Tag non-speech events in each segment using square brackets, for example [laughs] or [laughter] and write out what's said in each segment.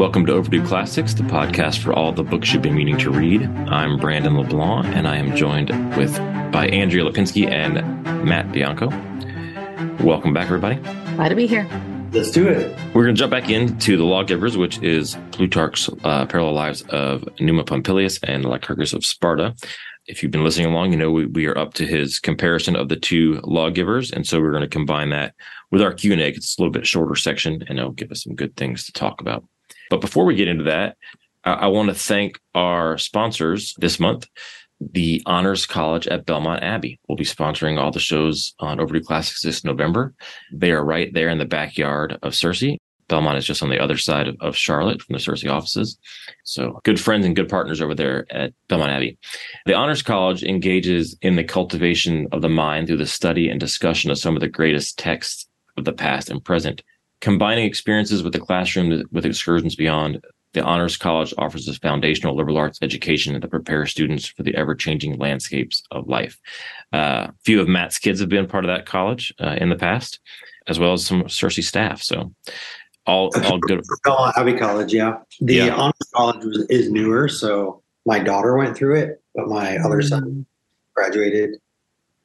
Welcome to Overdue Classics, the podcast for all the books you've been meaning to read. I'm Brandon LeBlanc, and I am joined with by Andrea Lipinski and Matt Bianco. Welcome back, everybody. Glad to be here. Let's do it. We're going to jump back into The Lawgivers, which is Plutarch's uh, parallel lives of Numa Pompilius and Lycurgus of Sparta. If you've been listening along, you know we, we are up to his comparison of the two lawgivers, and so we're going to combine that with our Q and A. It's a little bit shorter section, and it'll give us some good things to talk about. But before we get into that, uh, I, I want to thank our sponsors this month. The Honors College at Belmont Abbey will be sponsoring all the shows on Overdue Classics this November. They are right there in the backyard of CiRCE. Belmont is just on the other side of, of Charlotte from the CiRCE offices. So good friends and good partners over there at Belmont Abbey. The Honors College engages in the cultivation of the mind through the study and discussion of some of the greatest texts of the past and present. Combining experiences with the classroom with excursions beyond, the Honors College offers a foundational liberal arts education that prepares students for the ever changing landscapes of life. Uh, a few of Matt's kids have been part of that college uh, in the past, as well as some CiRCE staff. So all all good. Abbey College, yeah. The yeah. honors college was, is newer, so my daughter went through it, but my other son mm. graduated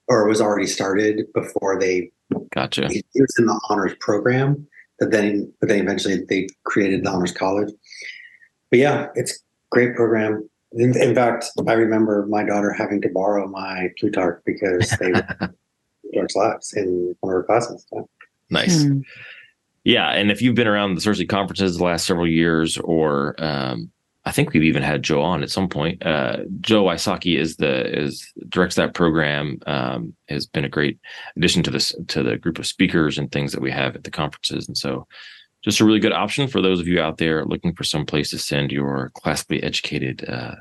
or was already started before they. Gotcha. He was in the honors program, but then but then eventually they created the honors college. But yeah, it's great program. In, in fact, I remember my daughter having to borrow my Plutarch because they [laughs] Plutarch's lives in one of her classes. Yeah. Nice. Hmm. Yeah, and if you've been around the CiRCE conferences the last several years, or um, I think we've even had Joe on at some point. Uh, Joe Wysocki is the is directs that program. Um, has been a great addition to this to the group of speakers and things that we have at the conferences, and so just a really good option for those of you out there looking for some place to send your classically educated uh,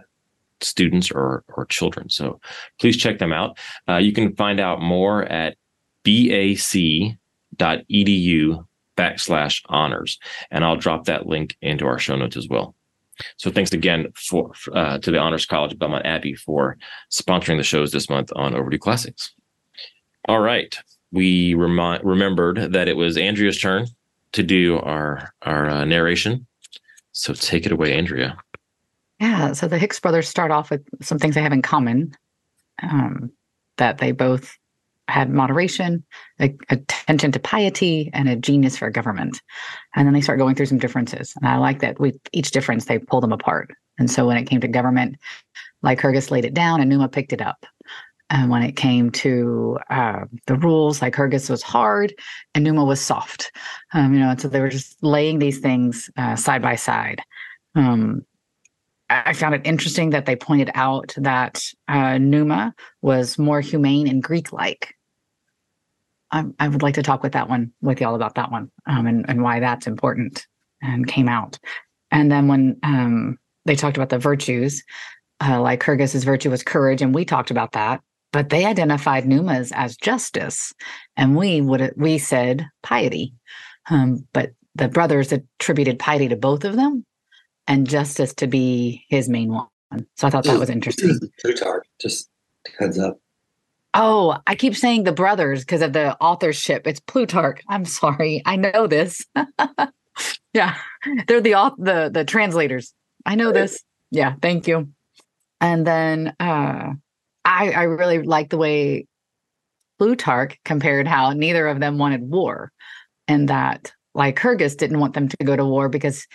students or or children. So please check them out. Uh, you can find out more at bac.edu backslash honors. And I'll drop that link into our show notes as well. So thanks again for uh, to the Honors College of Belmont Abbey for sponsoring the shows this month on Overdue Classics. All right, we remi- remembered that it was Andrea's turn to do our our uh, narration. So take it away, Andrea. Yeah. So the Hicks brothers start off with some things they have in common. Um, that they both had moderation, a, attention to piety, and a genius for government. And then they start going through some differences. And I like that with each difference, they pull them apart. And so when it came to government, Lycurgus laid it down and Numa picked it up. And when it came to uh, the rules, Lycurgus was hard and Numa was soft. Um, you know, and so they were just laying these things uh, side by side. Um, I found it interesting that they pointed out that uh, Numa was more humane and Greek-like. I, I, would like to talk with that one with y'all about that one um, and, and why that's important and came out. And then when um, they talked about the virtues, uh, Lycurgus's virtue was courage, and we talked about that. But they identified Numa's as justice, and we would we said piety. Um, but the brothers attributed piety to both of them, and justice to be his main one. So I thought that was interesting. Plutarch, just heads up. Oh, I keep saying the brothers because of the authorship. It's Plutarch. I'm sorry. I know this. [laughs] yeah, they're the the the translators. I know this. Yeah, thank you. And then uh, I I really like the way Plutarch compared how neither of them wanted war, and that Lycurgus didn't want them to go to war because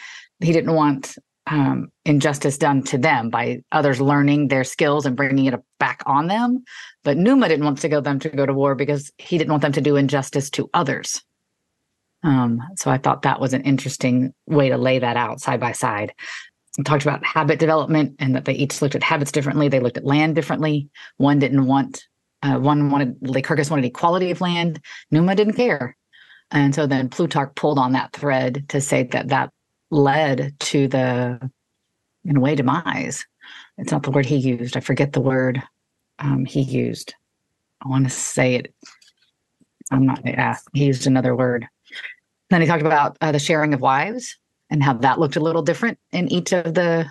he didn't want um, injustice done to them by others learning their skills and bringing it back on them. But Numa didn't want to go them to go to war because he didn't want them to do injustice to others. Um, so I thought that was an interesting way to lay that out side by side. Talked about habit development and that they each looked at habits differently. They looked at land differently. One didn't want, uh, one wanted, Lycurgus wanted equality of land. Numa didn't care. And so then Plutarch pulled on that thread to say that that led to the, in a way, demise. It's not the word he used. I forget the word um, he used. I want to say it. I'm not, yeah, he used another word. Then he talked about uh, the sharing of wives and how that looked a little different in each of the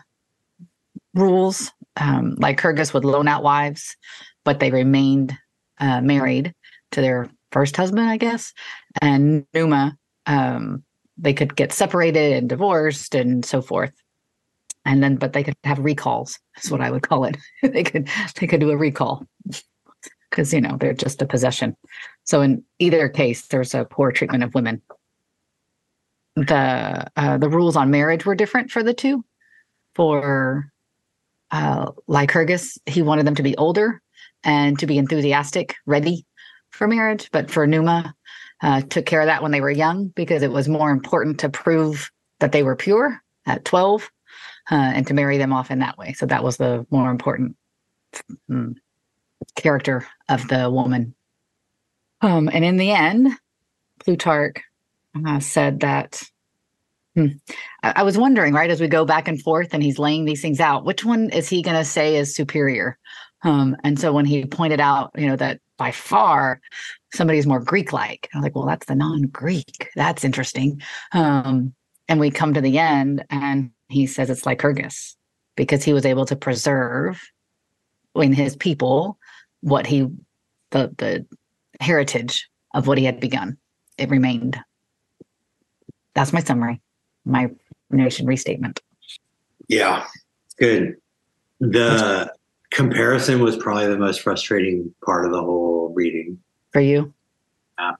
rules. Um, Lycurgus would loan out wives, but they remained uh, married to their first husband, I guess. And Numa um, they could get separated and divorced and so forth. And then, but they could have recalls. That's what I would call it. [laughs] they could they could do a recall because you know they're just a possession. So in either case, there's a poor treatment of women. The uh, the rules on marriage were different for the two. For uh, Lycurgus, he wanted them to be older and to be enthusiastic, ready for marriage. But for Numa, uh, took care of that when they were young because it was more important to prove that they were pure at 12 uh, and to marry them off in that way. So that was the more important um, character of the woman. Um, and in the end, Plutarch uh, said that. Hmm, I, I was wondering, right, as we go back and forth and he's laying these things out, which one is he going to say is superior? Um, and so when he pointed out, you know, that by far somebody's more Greek like, I'm like, well, that's the non Greek. That's interesting. Um, and we come to the end and he says it's Lycurgus because he was able to preserve in his people what he, the, the heritage of what he had begun. It remained. That's my summary, my nation restatement. Yeah, good. The comparison was probably the most frustrating part of the whole reading. For you? Yeah.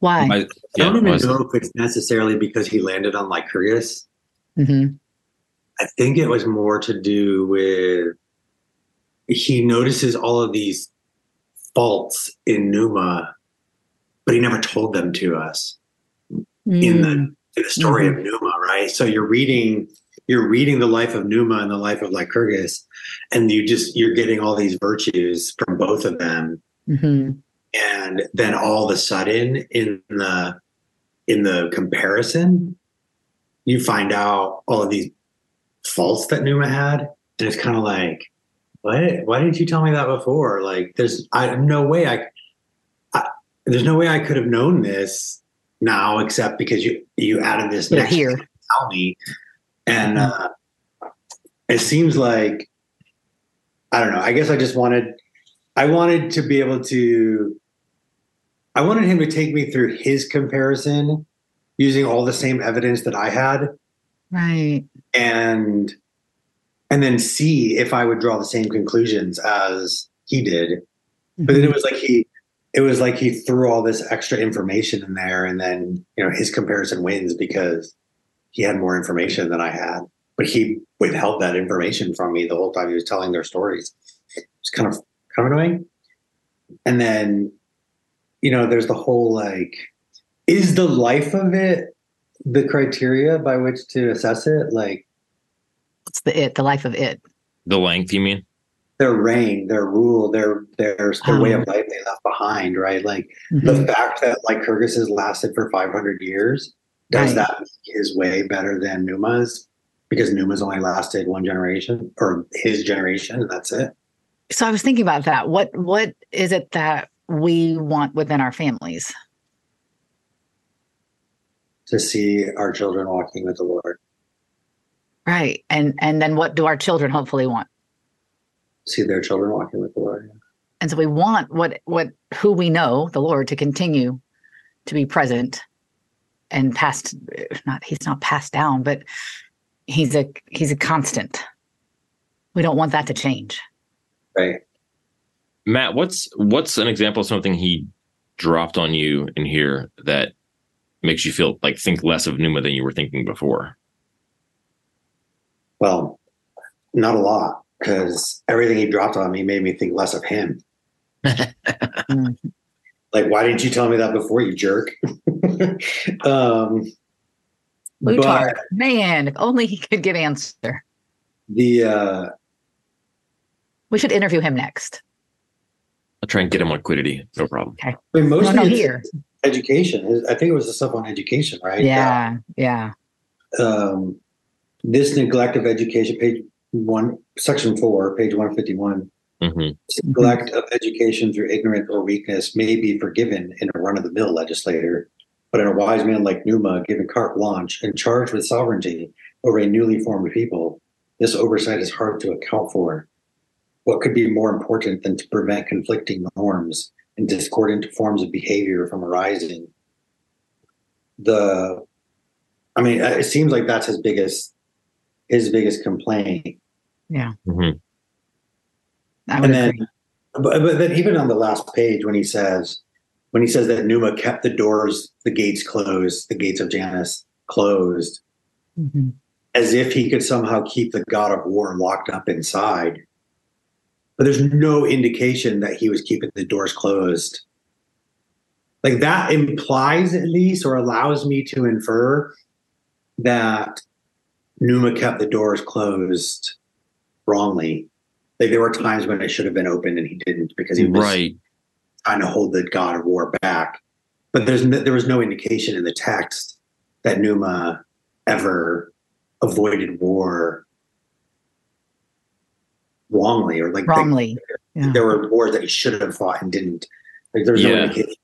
Why? My- I don't even know if it's necessarily because he landed on Lycurgus. hmm I think it was more to do with he notices all of these faults in Numa, but he never told them to us in the in the story of Numa, right? So you're reading you're reading the life of Numa and the life of Lycurgus, and you just you're getting all these virtues from both of them, hmm and then all of a sudden in the in the comparison, you find out all of these faults that Numa had, and it's kind of like, what? Why didn't you tell me that before? Like, there's I no way I, I there's no way I could have known this now, except because you you added this You're next here. tell me, and uh, it seems like I don't know. I guess I just wanted I wanted to be able to I wanted him to take me through his comparison using all the same evidence that I had Right. and and then see if I would draw the same conclusions as he did. But then it was like he it was like he threw all this extra information in there and then you know his comparison wins because he had more information than I had. But he withheld that information from me the whole time he was telling their stories. It's kind of kind of annoying. And then, you know, there's the whole like, is the life of it the criteria by which to assess it? Like It's the it, the life of it. The length, you mean? their reign, their rule, their their their way Um, of life they left behind, right? Like Mhm. the fact that Lycurgus has lasted for 500 years, does Right. that make his way better than Numa's? Because Numa's only lasted one generation or his generation, and that's it. So I was thinking about that. What what is it that we want within our families? To see our children walking with the Lord, Right. And and then what do our children hopefully want? see their children walking with the Lord. And so we want what what who we know, the Lord, to continue to be present and passed not he's not passed down, but he's a he's a constant. We don't want that to change. Right. Matt, what's what's an example of something he dropped on you in here that makes you feel like think less of Numa than you were thinking before? Well, not a lot, because everything he dropped on me made me think less of him. [laughs] [laughs] Mm like why didn't you tell me that before you jerk? [laughs] Um Plutarch, man if only he could give answer. The uh we should interview him next. I'll try and get him on quiddity no problem. Okay. I mean, mostly no, no, here. education. I think it was the stuff on education right? Yeah yeah. um this neglect of education page one section four page 151 Mm-hmm. Neglect of education through ignorance or weakness may be forgiven in a run of the mill legislator, but in a wise man like Numa, given carte blanche and charged with sovereignty over a newly formed people, this oversight is hard to account for. What could be more important than to prevent conflicting norms and discordant forms of behavior from arising? The, I mean, it seems like that's his biggest, his biggest complaint. Yeah. Mm-hmm. I would And then, but, but then even on the last page when he says when he says that Numa kept the doors, the gates closed, the gates of Janus closed, Mhm. as if he could somehow keep the god of war locked up inside. But there's no indication that he was keeping the doors closed. Like that implies, at least, or allows me to infer that Numa kept the doors closed wrongly. Like there were times when it should have been open and he didn't because he was Right. trying to hold the god of war back. But there's no, there was no indication in the text that Numa ever avoided war wrongly or like, like, Wrongly. Yeah. there were wars that he should have fought and didn't. Like there's no Yeah. indication.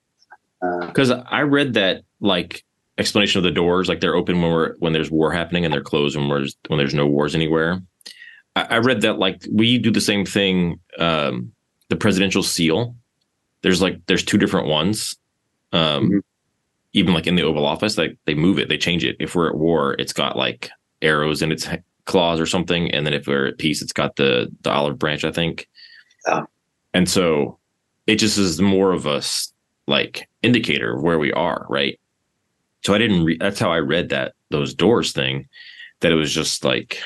Uh, Because I read that like explanation of the doors, like they're open when we're when there's war happening, and they're closed when there's when there's no wars anywhere. I, I read that like we do the same thing. Um, the presidential seal. There's like there's two different ones. Um, Mhm. even like in the Oval Office, like they move it, they change it. If we're at war, it's got like arrows in its claws or something, and then if we're at peace, it's got the the olive branch, I think. Yeah. And so it just is more of a like indicator of where we are, right? So I didn't. Re- that's how I read that those doors thing. That it was just like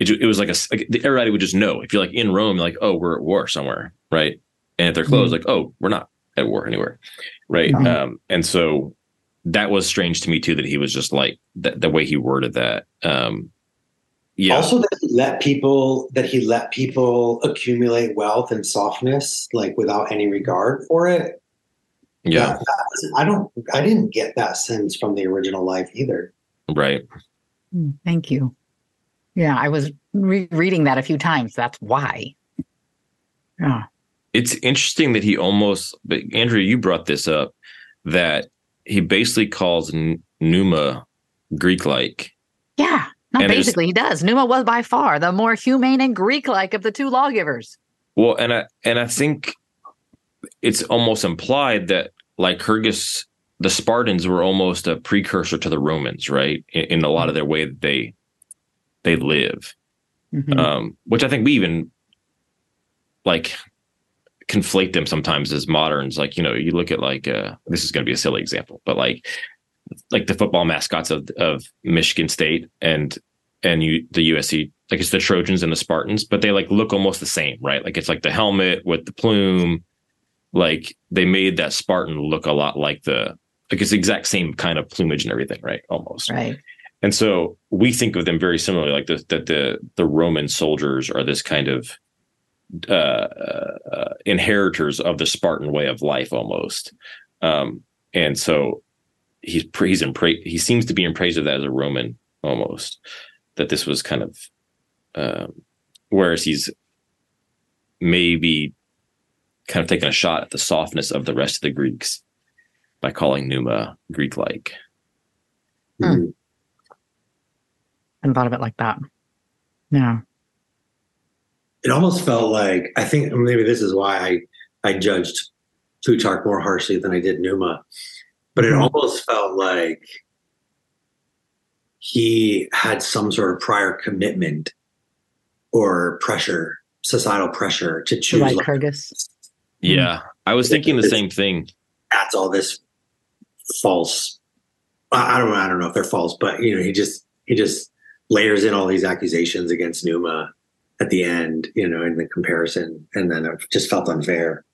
it. It was like a. s- Like, everybody would just know if you're like in Rome, like, oh, we're at war somewhere, right? And if they're closed, like, oh, we're not at war anywhere, right? Mhm. Um, and so that was strange to me too that he was just like that the way he worded that. Um, yeah, Also, that he let people that he let people accumulate wealth and softness, like without any regard for it. yeah, That- that- I don't. I didn't get that sense from the original life either. right. Mm, Thank you. Yeah, I was re- reading that a few times. That's why. Yeah. it's interesting that he almost but andrea you brought this up that he basically calls numa greek like Yeah. No, And basically, he does. Numa was by far the more humane and Greek like of the two lawgivers. well and i and i think it's almost implied that lycurgus the spartans were almost a precursor to the romans right in, in a lot of their way that they they live Mhm. um, which I think we even like conflate them sometimes as moderns. Like, you know, you look at like uh, this is going to be a silly example, but like like the football mascots of of Michigan State and and you the USC, like it's the Trojans and the Spartans, but they like look almost the same, right? Like it's like the helmet with the plume. Like they made that Spartan look a lot like the like it's the exact same kind of plumage and everything, right? Almost. right. And so we think of them very similarly, like the, that the the Roman soldiers are this kind of uh, uh, inheritors of the Spartan way of life, almost. Um, and so he's he seems to be in praise of that as a Roman, almost. That this was kind of, um, whereas he's maybe kind of taking a shot at the softness of the rest of the Greeks by calling Numa Greek-like. Hmm. And thought of it like that. Yeah. It almost felt like I think maybe this is why I I judged Plutarch more harshly than I did Numa, but it Mhm. almost felt like he had some sort of prior commitment or pressure, societal pressure to choose Like Lycurgus. Yeah, I was thinking the same thing. adds all this false. I I don't know. I don't know if they're false, but you know, he just he just layers in all these accusations against Numa at the end. You know, in the comparison, and then it just felt unfair.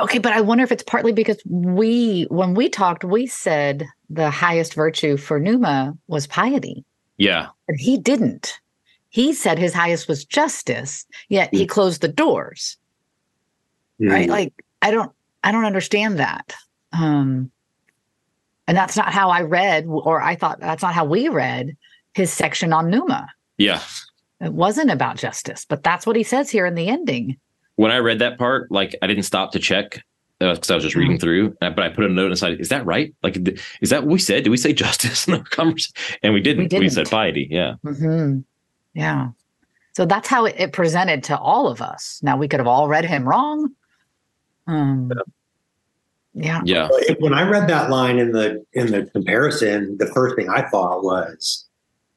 Okay, but I wonder if it's partly because we, when we talked, we said the highest virtue for Numa was piety, Yeah, but he didn't. He said his highest was justice, yet he closed the doors. Right? Mm. Like I don't, I don't understand that. Um, and that's not how I read, or I thought that's not how we read his section on Numa. yeah. It wasn't about justice, but that's what he says here in the ending. When I read that part, like I didn't stop to check because I was just Mm-hmm. reading through. uh, But I put a note inside. Is that right? Like, is that what we said? Did we say justice in the [laughs] conversation? And we didn't. We, didn't. said piety. Yeah. hmm Yeah. So that's how it, it presented to all of us. Now we could have all read him wrong. Um, Yeah. Yeah. When I read that line in the in the comparison, the first thing I thought was,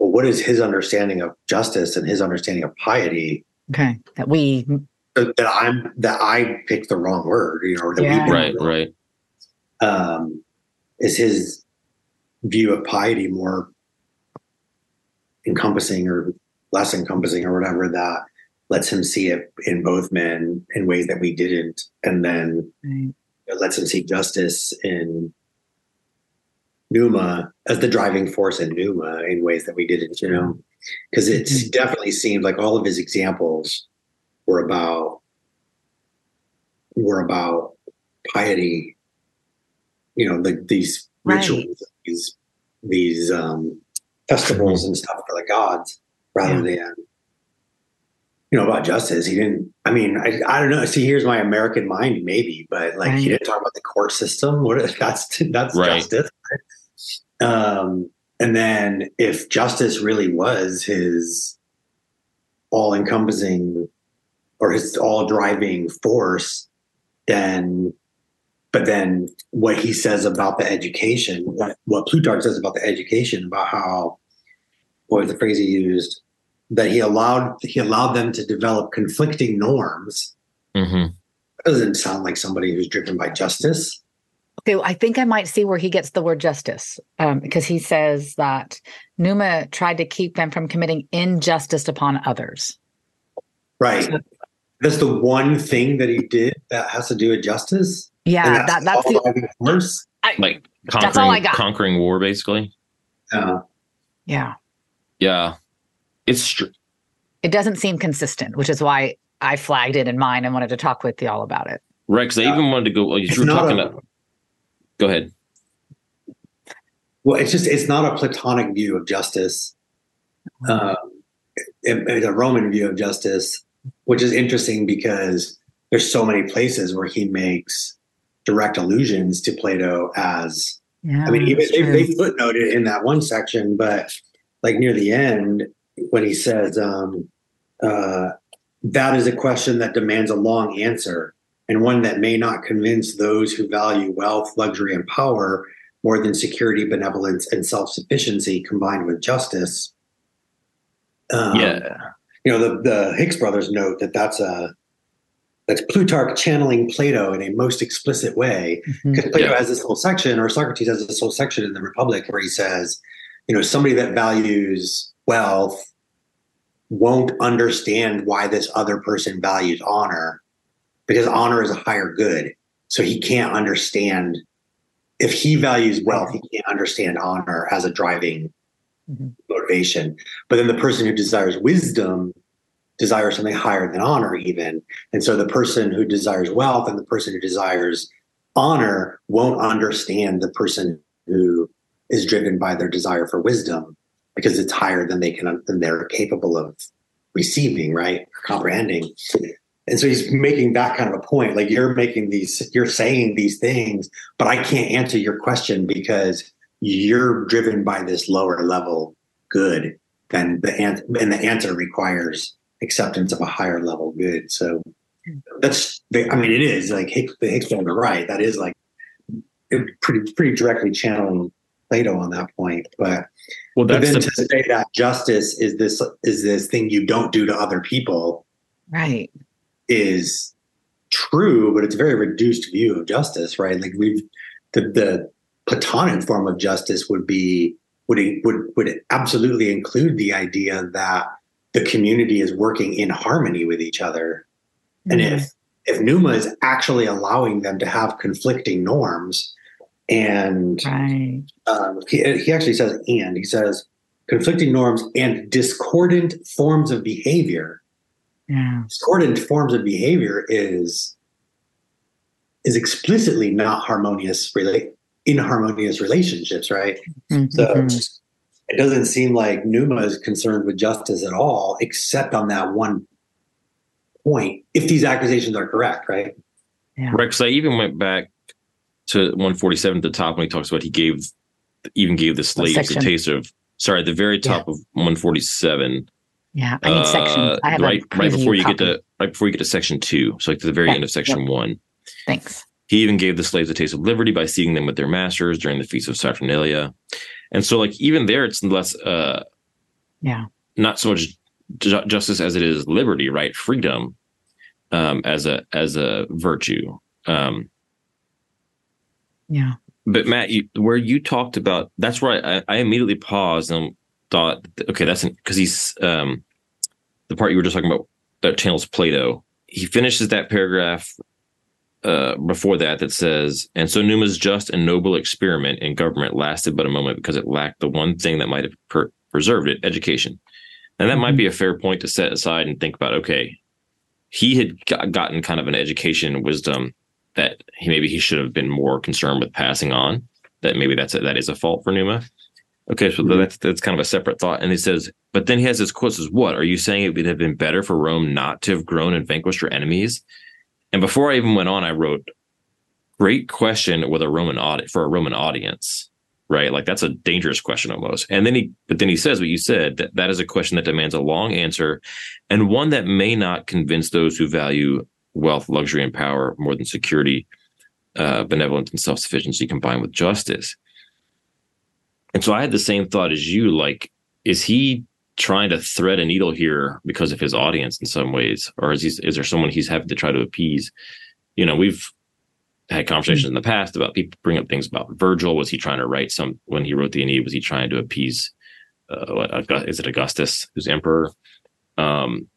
well, what is his understanding of justice and his understanding of piety? Okay. That we That I'm that I picked the wrong word, you know, or that Yeah. we Right. wrong- Right. Um, is his view of piety more encompassing or less encompassing or whatever that lets him see it in both men in ways that we didn't, and then it lets him see justice in Numa as the driving force in Numa in ways that we didn't, you know, because it Mhm. definitely seemed like all of his examples were about were about piety, you know, like these Right. rituals, these these um, festivals and stuff for the gods, rather than you know about justice. He didn't. I mean, I, I don't know. See, here's my American mind, maybe, but like he didn't talk about the court system. What [laughs] that's that's Right. justice. Um, and then if justice really was his all encompassing or his all driving force, then but then what he says about the education, what, what Plutarch says about the education, about how what was the phrase he used? That he allowed he allowed them to develop conflicting norms. hmm doesn't sound like somebody who's driven by justice. Okay, I think I might see where he gets the word justice um, because he says that Numa tried to keep them from committing injustice upon others. Right. That's the one thing that he did that has to do with justice. And Yeah, that, that's all the driving force. Like That's all I conquering got. conquering war, basically. Uh, yeah. Yeah. It's str- It doesn't seem consistent, which is why I flagged it in mine and wanted to talk with y'all about it. Rex. I Yeah. even wanted to go. Like, it's you were not talking. a- to, go ahead. well, it's just it's not a Platonic view of justice. Um, it- it's a Roman view of justice, which is interesting because there's so many places where he makes direct allusions to Plato as Yeah, I mean, even that's they, true. they footnoted in that one section, but like near the end, when he says, um, uh, that is a question that demands a long answer and one that may not convince those who value wealth, luxury, and power more than security, benevolence, and self sufficiency combined with justice. Um, yeah. you know the the Hicks brothers note that that's a that's Plutarch channeling Plato in a most explicit way because Plato Yeah. has this whole section, or Socrates has this whole section in the Republic where he says, you know, somebody that values wealth won't understand why this other person values honor because honor is a higher good. So he can't understand if he values wealth, he can't understand honor as a driving Mhm. motivation. But then the person who desires wisdom desires something higher than honor, even. And so the person who desires wealth and the person who desires honor won't understand the person who is driven by their desire for wisdom because it's higher than they can than they're capable of receiving, right? Comprehending. And so he's making that kind of a point. Like you're making these, you're saying these things, but I can't answer your question because you're driven by this lower level good than the answer, and the answer requires acceptance of a higher level good. So that's, I mean, it is like Hicks, the Hicks are right. That is like it pretty, pretty directly channeling Plato on that point. But, Well, but then the to say that justice is this is this thing you don't do to other people Right. Is true, but it's a very reduced view of justice, right? Like we've the, the Platonic form of justice would be would would would absolutely include the idea that the community is working in harmony with each other, and Mhm. if if Numa is actually allowing them to have conflicting norms, and Right. um, he, he actually says and he says conflicting norms and discordant forms of behavior Yeah. discordant forms of behavior is is explicitly not harmonious relate inharmonious relationships right so Mhm. it doesn't seem like numa is concerned with justice at all except on that one point if these accusations are correct right Rex. I even went back to 147 at the top when he talks about he gave even gave the slaves a section? taste of. Sorry, at the very top of 147. Yeah. I need sections. I have Uh, right, a right before you get to right before you get to section two. So like to the very Yeah, end of section one. Thanks. He even gave the slaves a taste of liberty by seeing them with their masters during the feast of Saturnalia. And so, like, even there, it's less, uh, yeah, not so much ju- justice as it is liberty, right? Freedom um, as a as a virtue. Um, yeah. But Matt, you, where you talked about that's where I, I immediately paused and thought, okay, that's because he's um, the part you were just talking about that channels Plato. He finishes that paragraph uh, before that that says, and so Numa's just and noble experiment in government lasted but a moment because it lacked the one thing that might have per- preserved it education. And that mm-hmm. might be a fair point to set aside and think about okay, he had gotten kind of an education wisdom that he maybe he should have been more concerned with passing on. That maybe that's a, that is a fault for Numa. Okay, so mm-hmm. that's that's kind of a separate thought. And he says, but then he has this quote says, "What are you saying? It would have been better for Rome not to have grown and vanquished her enemies?" And before I even went on, I wrote, "Great question with a Roman audit for a Roman audience." Right, like that's a dangerous question almost. And then he, but then he says what you said that that is a question that demands a long answer, and one that may not convince those who value wealth, luxury, and power more than security, uh, benevolence, and self sufficiency combined with justice. And so I had the same thought as you like, is he trying to thread a needle here because of his audience in some ways? Or is, he, is there someone he's having to try to appease? You know, we've had conversations in the past about people bring up things about Virgil. Was he trying to write some, when he wrote the Aeneid, was he trying to appease, uh, what, is it Augustus who's emperor? Um,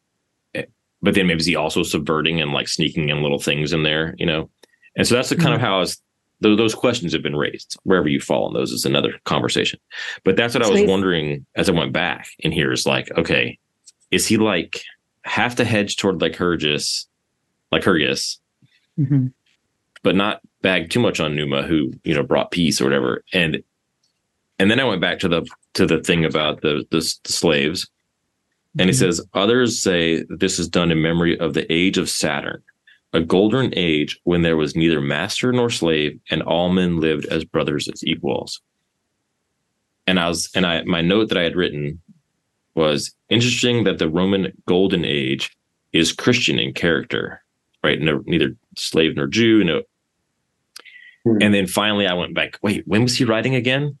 but then maybe is he also subverting and like sneaking in little things in there, you know? And so that's the kind mm-hmm. of how I was, those questions have been raised. Wherever you fall on those is another conversation. But that's what I was wondering as I went back in here is like, okay, is he like have to hedge toward Lycurgus, Lycurgus, mm-hmm. but not bag too much on Numa, who you know brought peace or whatever. And and then I went back to the to the thing about the the, the slaves, and he mm-hmm. says, Others say this is done in memory of the age of Saturn, a golden age when there was neither master nor slave, and all men lived as brothers as equals. And I was, and I, my note that I had written was interesting that the Roman golden age is Christian in character, right? No, neither slave nor Jew, no. Mm-hmm. And then finally I went back, wait, when was he writing again?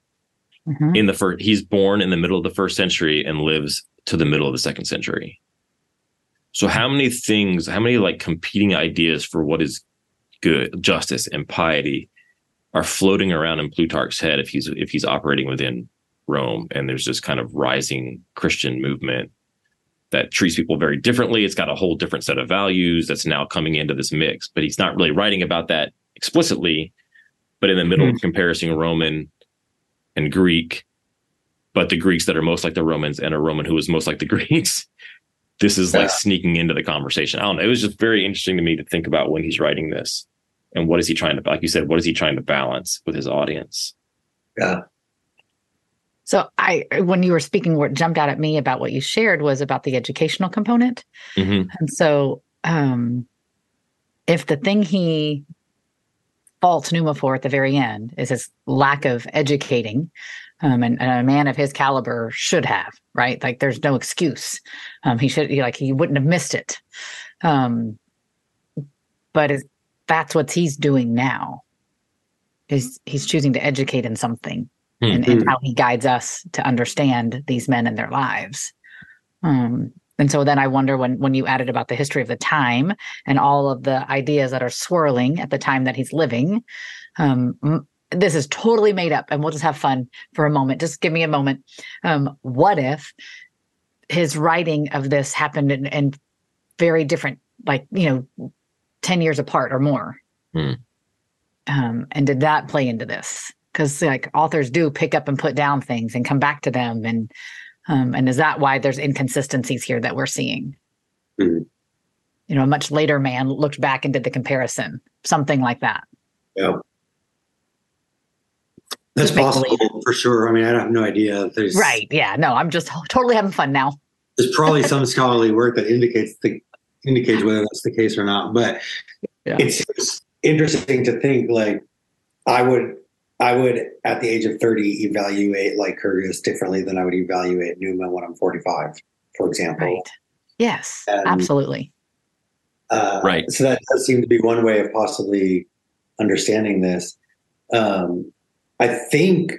Mm-hmm. In the first, he's born in the middle of the first century and lives to the middle of the second century. So how many things, how many like competing ideas for what is good, justice and piety are floating around in Plutarch's head if he's if he's operating within Rome and there's this kind of rising Christian movement that treats people very differently. It's got a whole different set of values that's now coming into this mix, but he's not really writing about that explicitly. But in the middle mm-hmm. of comparing Roman and Greek, but the Greeks that are most like the Romans and a Roman who is most like the [laughs] Greeks. This is yeah. like sneaking into the conversation. I don't know. It was just very interesting to me to think about when he's writing this and what is he trying to, like you said, what is he trying to balance with his audience? Yeah. So I, when you were speaking, what jumped out at me about what you shared was about the educational component. Mm-hmm. And so, um, if the thing he faults Numa for at the very end is his lack of educating, um, and, and, a man of his caliber should have, right? Like there's no excuse. Um, he should, he, like, he wouldn't have missed it. Um, but that's what he's doing now. Is he's choosing to educate in something, mm-hmm. and, and, how he guides us to understand these men and their lives. Um, and so then I wonder when when you added about the history of the time and all of the ideas that are swirling at the time that he's living. Um, this is totally made up and we'll just have fun for a moment. Just give me a moment. Um, what if his writing of this happened in, in very different, like, you know, 10 years apart or more? Hmm. Um, and did that play into this? Because like authors do pick up and put down things and come back to them. And um, and is that why there's inconsistencies here that we're seeing? Mm-hmm. You know, a much later man looked back and did the comparison, something like that. Yeah. That's possible for sure. I mean, I have no idea. There's right. Yeah. No, I'm just totally having fun now. There's probably [laughs] some scholarly work that indicates the indicates whether that's the case or not. But yeah. it's, it's interesting to think like I would I would at the age of 30 evaluate like Lycurgus differently than I would evaluate Numa when I'm 45, for example. Right. Yes, and, absolutely. Uh, right. So that does seem to be one way of possibly understanding this. Um, I think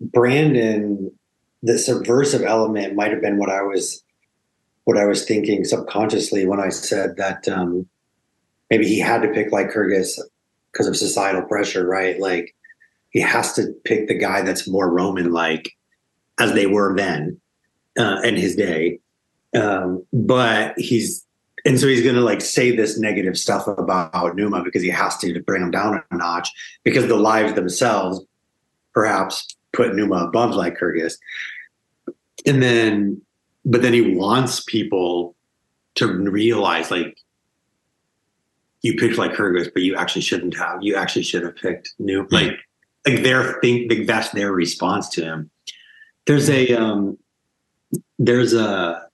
Brandon, the subversive element might have been what I was what I was thinking subconsciously when I said that um, maybe he had to pick Lycurgus because of societal pressure, right? Like he has to pick the guy that's more Roman like as they were then uh, in his day. Um, but he's and so he's going to like say this negative stuff about Numa because he has to to bring him down a notch because the lives themselves perhaps put Numa above Lycurgus. And then, but then he wants people to realize like you picked like Lycurgus, but you actually shouldn't have. You actually should have picked Numa. Hmm. Like, like their think like that's their response to him. There's a um there's a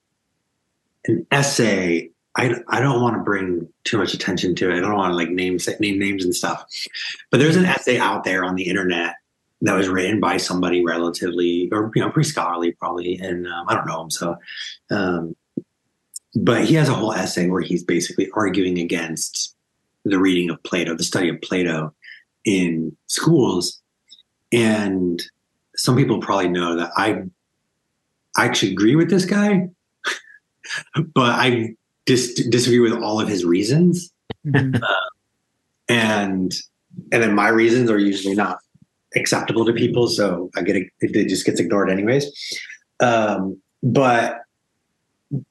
an essay I, I don't want to bring too much attention to it. I don't want to like name name names and stuff. But there's an essay out there on the internet that was written by somebody relatively or you know pretty scholarly probably, and um, I don't know him so. Um, but he has a whole essay where he's basically arguing against the reading of Plato, the study of Plato in schools, and some people probably know that I I actually agree with this guy, [laughs] but I dis- disagree with all of his reasons, uh, and and then my reasons are usually not acceptable to people, so I get it, it just gets ignored anyways. Um, but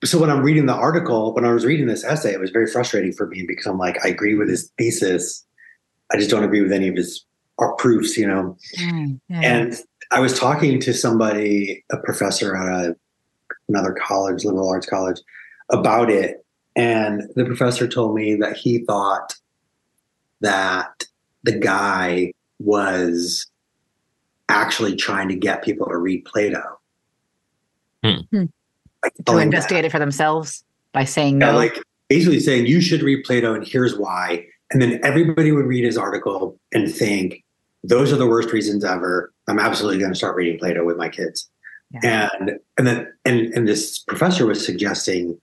so when I'm reading the article, when I was reading this essay, it was very frustrating for me because I'm like, I agree with his thesis, I just don't agree with any of his proofs, you know. Mm, yeah. And I was talking to somebody, a professor at a, another college, liberal arts college, about it, and the professor told me that he thought that the guy was actually trying to get people to read Plato. Hmm. hmm. Like to investigate that. it for themselves by saying no. like basically saying you should read Plato and here's why. And then everybody would read his article and think, those are the worst reasons ever. I'm absolutely going to start reading Plato with my kids. Yeah. And and then and and this professor was suggesting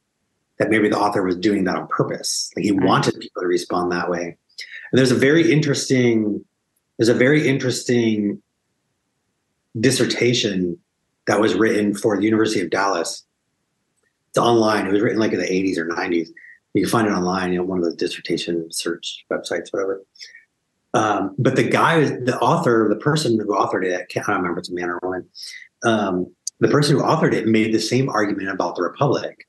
that maybe the author was doing that on purpose. Like he right. wanted people to respond that way. And there's a very interesting, there's a very interesting dissertation that was written for the University of Dallas. It's online. It was written like in the 80s or 90s. You can find it online, you know, one of those dissertation search websites, whatever. Um, but the guy, the author, the person who authored it, I can't remember if it's a man or a woman. Um, the person who authored it made the same argument about the Republic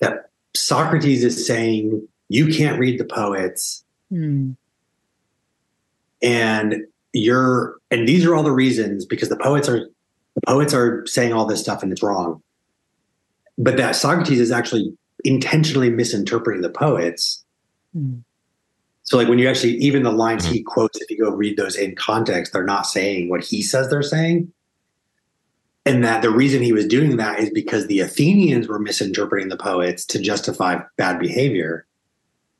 that Socrates is saying you can't read the poets. Mm. And you're and these are all the reasons because the poets are the poets are saying all this stuff and it's wrong. But that Socrates is actually intentionally misinterpreting the poets. Mm. So like when you actually even the lines he quotes, if you go read those in context, they're not saying what he says they're saying and that the reason he was doing that is because the Athenians were misinterpreting the poets to justify bad behavior.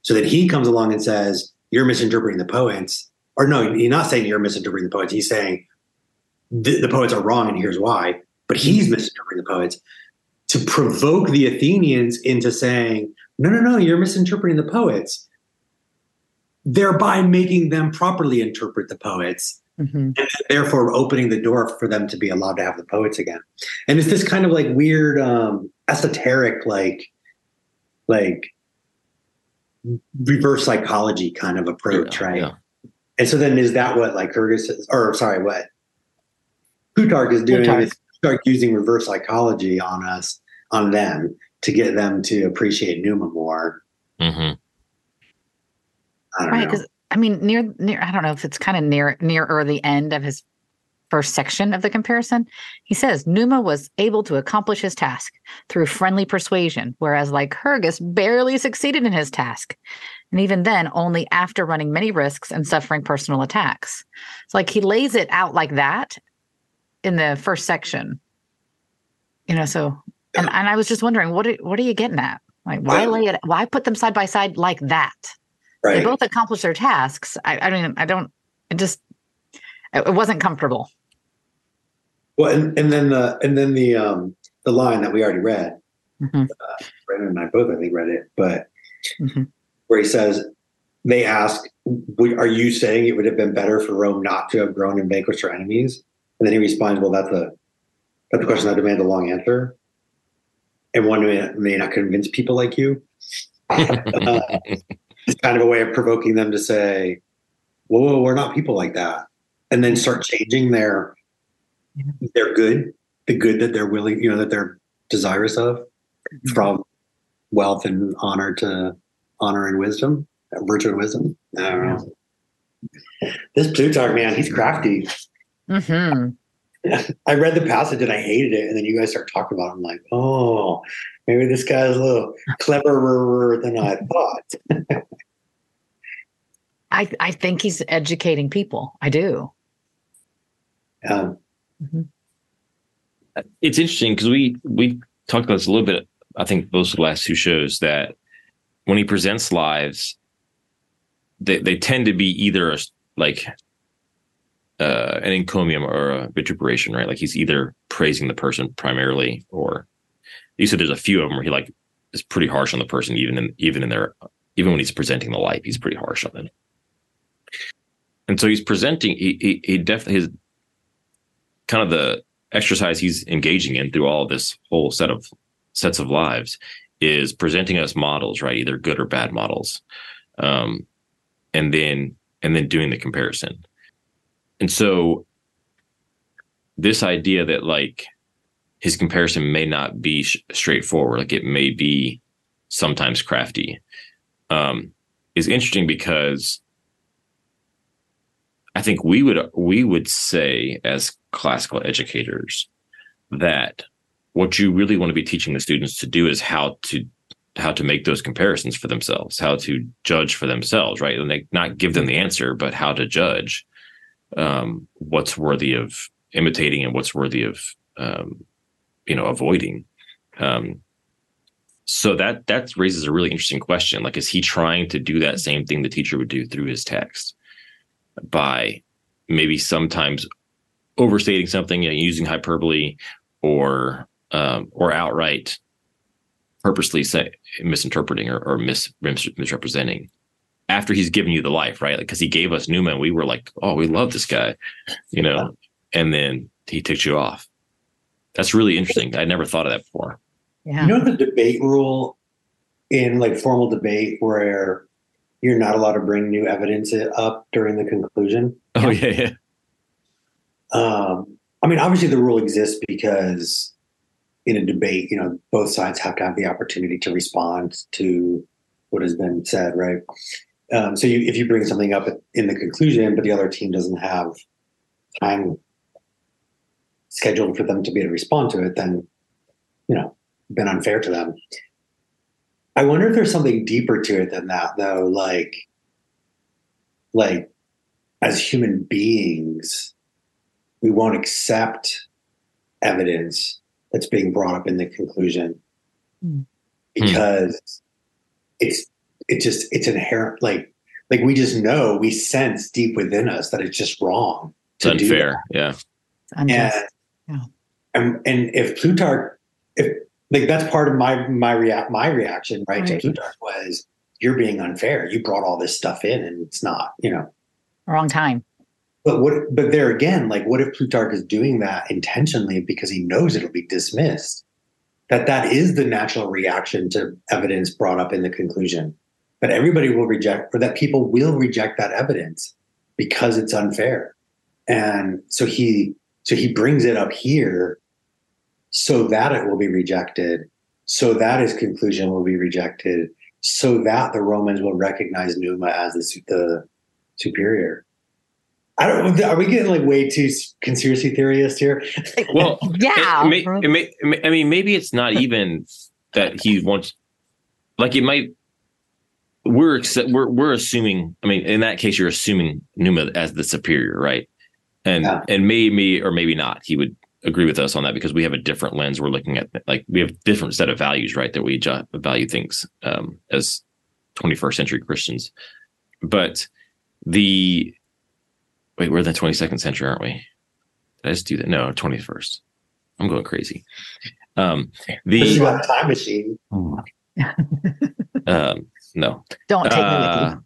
So that he comes along and says, You're misinterpreting the poets. Or no, he's not saying you're misinterpreting the poets. He's saying the, the poets are wrong and here's why. But he's misinterpreting the poets to provoke the Athenians into saying, No, no, no, you're misinterpreting the poets, thereby making them properly interpret the poets Mm-hmm. and therefore opening the door for them to be allowed to have the poets again. And it's this kind of like weird, um, esoteric, like, like reverse psychology kind of approach, yeah, right? Yeah. And so then is that what Lycurgus is, or sorry, what Plutarch is doing Plutarch. is start using reverse psychology on us, on them to get them to appreciate Numa more. Mm-hmm. right, because I mean, near near I don't know if it's kind of near near or the end of his first section of the comparison, he says Numa was able to accomplish his task through friendly persuasion, whereas Lycurgus barely succeeded in his task. And even then, only after running many risks and suffering personal attacks. It's like he lays it out like that in the first section. You know, so and, and I was just wondering, what are, what are you getting at? Like, why lay it? Why put them side by side like that? Right. They both accomplish their tasks. I, I mean, I don't. It just it wasn't comfortable. Well, and, and then the and then the um the line that we already read. Mm-hmm. Uh, Brandon and I both, I think, read it, but mm-hmm. Where he says, "They ask, are you saying it would have been better for Rome not to have grown and vanquished her enemies? And then he responds, well, that's a that's a question that demands a long answer, and one may, may not convince people like you. uh, [laughs] it's kind of a way of provoking them to say, whoa, whoa, we're not people like that, and then start changing their their good, the good that they're willing, you know, that they're desirous of, Mm-hmm. from wealth and honor to honor and wisdom, virtue and wisdom. I don't know. This Plutarch man, he's crafty. hmm [laughs] I read the passage and I hated it, and then you guys start talking about it. I'm like, oh, maybe this guy's a little cleverer than I thought. [laughs] I I think he's educating people. I do. Um, it's interesting because we we talked about this a little bit. I think those are the last two shows that when he presents lives, they they tend to be either a, like uh, an encomium or a vituperation, right? Like he's either praising the person primarily, or you said there's a few of them where he like is pretty harsh on the person, even in even in their even when he's presenting the life, he's pretty harsh on them. And so he's presenting. He he, he definitely his kind of the exercise he's engaging in through all this whole set of sets of lives is presenting us models, right? Either good or bad models. Um, and then, and then doing the comparison. And so this idea that like his comparison may not be sh- straightforward, like it may be sometimes crafty, um, is interesting because I think we would we would say as classical educators that what you really want to be teaching the students to do is how to how to make those comparisons for themselves, how to judge for themselves, right? And they not give them the answer, but how to judge um, what's worthy of imitating and what's worthy of um, you know avoiding. Um, so that that raises a really interesting question. Like, is he trying to do that same thing the teacher would do through his text by maybe sometimes overstating something and using hyperbole or um, or outright purposely say, misinterpreting or, or mis, mis, misrepresenting after he's given you the life, right? Because like, he gave us Numa, and we were like, "Oh, we love this guy," you know, and then he ticked you off. That's really interesting. I never thought of that before. Yeah. You know the debate rule in like formal debate where you're not allowed to bring new evidence up during the conclusion. Oh yeah, yeah. Um, I mean, obviously the rule exists because in a debate, you know, both sides have to have the opportunity to respond to what has been said, right? Um, so you, if you bring something up in the conclusion, but the other team doesn't have time scheduled for them to be able to respond to it, then you know, been unfair to them. I wonder if there's something deeper to it than that, though. Like, like as human beings, we won't accept evidence that's being brought up in the conclusion Hmm. because it's it just it's inherent like like we just know we sense deep within us that it's just wrong It's to do unfair. Yeah. Unjust. and, Yeah. and and if Plutarch, if like that's part of my my react my reaction right, Right. to Plutarch was you're being unfair. You brought all this stuff in, and it's not, you know. Wrong time. But what? But there again, like, what if Plutarch is doing that intentionally because he knows it'll be dismissed? That that is the natural reaction to evidence brought up in the conclusion. But everybody will reject, or that people will reject that evidence because it's unfair. And so he so he brings it up here so that it will be rejected, so that his conclusion will be rejected, so that the Romans will recognize Numa as the, the superior. I don't. Are we getting like way too conspiracy theorist here? [laughs] Well, Yeah. It it may, it may- I mean, maybe it's not even that he wants. Like it might. We're we're we're assuming. I mean, in that case, you're assuming Numa as the superior, right? And Yeah. and maybe or maybe not. He would agree with us on that because we have a different lens. We're looking at like we have different set of values, right? That we value things um, as 21st century Christians. But the wait, we're in the 22nd century, aren't we? Did I just do that? No, 21st. I'm going crazy. Um, This is the about a time machine. [laughs] um, no, Don't take Uh,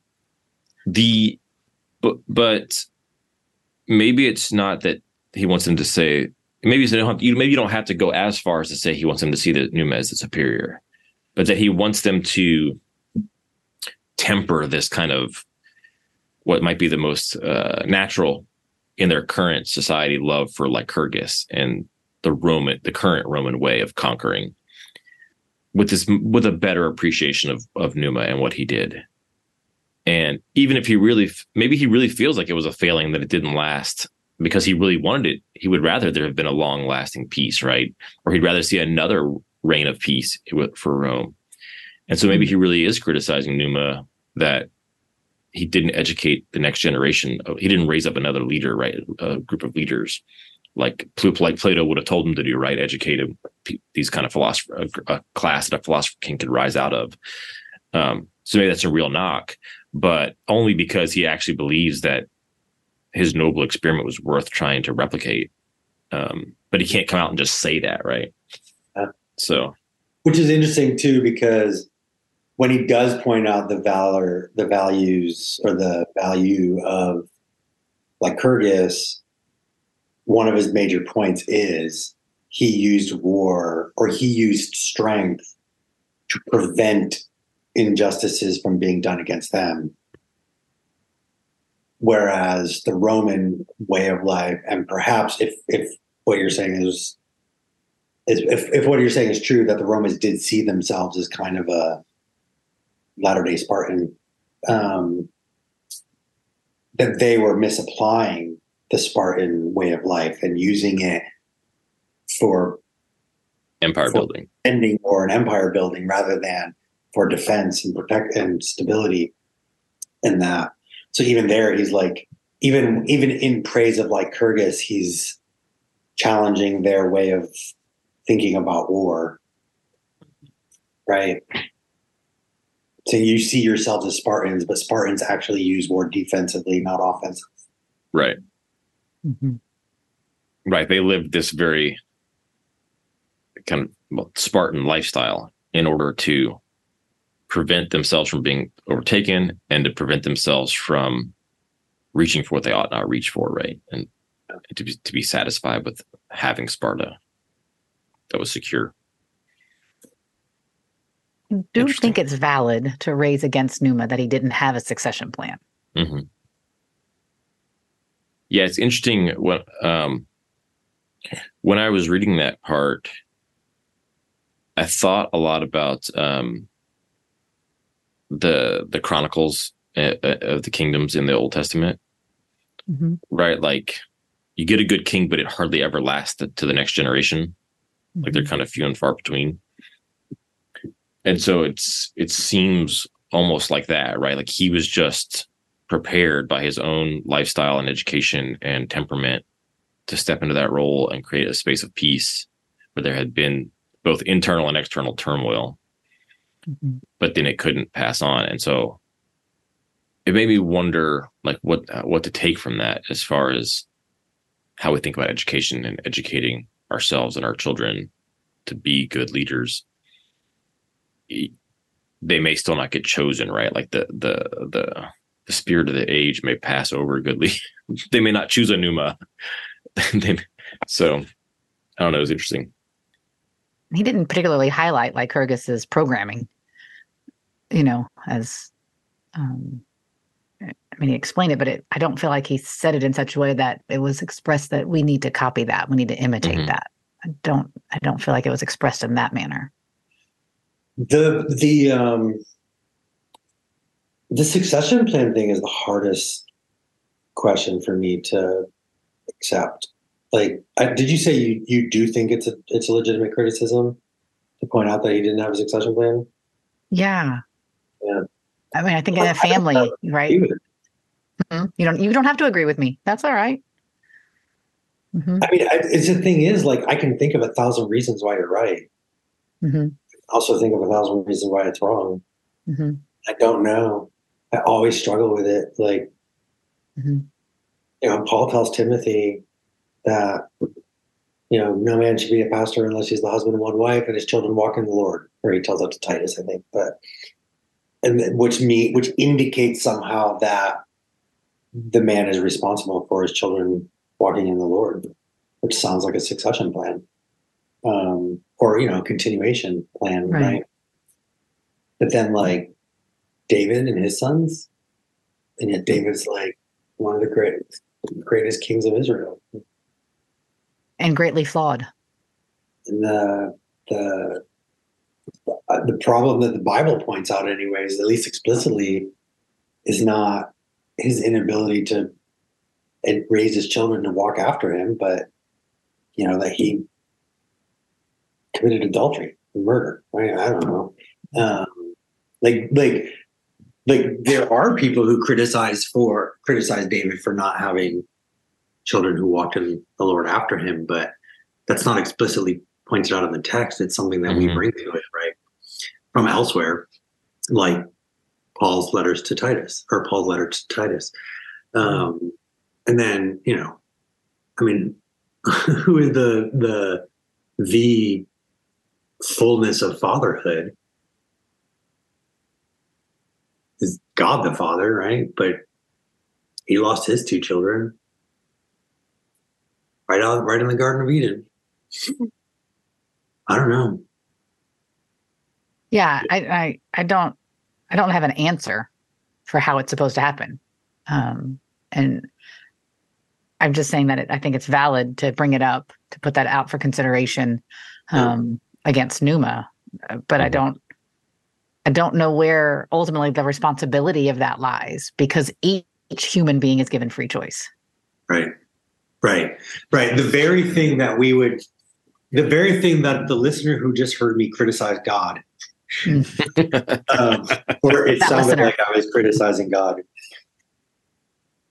the the but but maybe it's not that he wants them to say maybe you don't you maybe you don't have to go as far as to say he wants them to see the Numa as the superior, but that he wants them to temper this kind of what might be the most uh, natural in their current society love for Lycurgus and the Roman the current Roman way of conquering with this with a better appreciation of of Numa and what he did. And even if he really maybe he really feels like it was a failing that it didn't last because he really wanted it, he would rather there have been a long lasting peace, right? Or he'd rather see another reign of peace for Rome. And so maybe he really is criticizing Numa that he didn't educate the next generation. He didn't raise up another leader, right? A group of leaders like like Plato would have told him to do, right? Educate these kind of philosopher, a, a, class that a philosopher king could rise out of. Um, so maybe that's a real knock, but only because he actually believes that his noble experiment was worth trying to replicate. Um, but he can't come out and just say that, right? So, which is interesting too, because when he does point out the valor, the values or the value of Lycurgus, one of his major points is he used war or he used strength to prevent injustices from being done against them. Whereas the Roman way of life, and perhaps if if what you're saying is, is if, if what you're saying is true, that the Romans did see themselves as kind of a Latter day Spartan, um, that they were misapplying the Spartan way of life and using it for empire for building, ending or an empire building rather than for defense and protect and stability and that. So even there, he's like, even even in praise of Lycurgus, he's challenging their way of thinking about war. Right. So you see yourselves as Spartans, but Spartans actually use war defensively, not offensively. Right. Mm-hmm. Right. They lived this very kind of well, Spartan lifestyle in order to prevent themselves from being overtaken and to prevent themselves from reaching for what they ought not reach for, right? And to be to be satisfied with having Sparta that was secure. I do think it's valid to raise against Numa that he didn't have a succession plan. Mm-hmm. Yeah, it's interesting when um, when I was reading that part, I thought a lot about um, the the chronicles uh, uh, of the kingdoms in the Old Testament, mm-hmm. right? Like you get a good king, but it hardly ever lasts to the next generation. Mm-hmm. Like they're mm-hmm. kind of few and far between. And so it's it seems almost like that, right? Like he was just prepared by his own lifestyle and education and temperament to step into that role and create a space of peace where there had been both internal and external turmoil. Mm-hmm. But then it couldn't pass on. And so it made me wonder like what what to take from that as far as how we think about education and educating ourselves and our children to be good leaders they may still not get chosen right like the the the the spirit of the age may pass over goodly. [laughs] they may not choose a Numa. [laughs] so I don't know. It's interesting. He didn't particularly highlight Lycurgus's programming, you know, as um, I mean, he explained it, but it, I don't feel like he said it in such a way that it was expressed that we need to copy that, we need to imitate mm-hmm. that. I don't, I don't feel like it was expressed in that manner. The the um, the succession plan thing is the hardest question for me to accept. Like, I, did you say you, you do think it's a it's a legitimate criticism to point out that he didn't have a succession plan? Yeah. Yeah. I mean, I think in a family, [laughs] right? Mm-hmm. You don't you don't have to agree with me. That's all right. mm-hmm. I mean, I, it's the thing is, like, I can think of a thousand reasons why you're right. Mm-hmm. Also, think of a thousand reasons why it's wrong. Mm-hmm. I don't know. I always struggle with it. Like, mm-hmm. you know, Paul tells Timothy that, you know, no man should be a pastor unless he's the husband of one wife and his children walk in the Lord. Or he tells that to Titus, I think. But and which me which indicates somehow that the man is responsible for his children walking in the Lord, which sounds like a succession plan, um, or you know, continuation plan, right. right? But then, like David and his sons, and yet David's like one of the greatest greatest kings of Israel, and greatly flawed. And the the uh, the problem that the Bible points out, anyways, at least explicitly, is not his inability to raise his children to walk after him, but you know that he committed adultery, murder. Right? I don't know. Um, like, like, like there are people who criticize for criticize David for not having children who walked in the Lord after him, but that's not explicitly pointed out in the text. It's something that mm-hmm. we bring to it, right? From elsewhere, like Paul's letters to Titus or Paul's letter to Titus. Um, and then, you know, I mean, [laughs] who is the the the fullness of fatherhood is God the Father, right? But he lost his two children right out right in the Garden of Eden. I don't know. Yeah, I, I I don't I don't have an answer for how it's supposed to happen. Um, and I'm just saying that it, I think it's valid to bring it up, to put that out for consideration um. Against Numa. Uh, but mm-hmm. I don't, I don't know where ultimately the responsibility of that lies because each, each human being is given free choice. Right, right, right. The very thing that we would, the very thing that the listener who just heard me criticize God [laughs] um, or it sounded like I was criticizing God.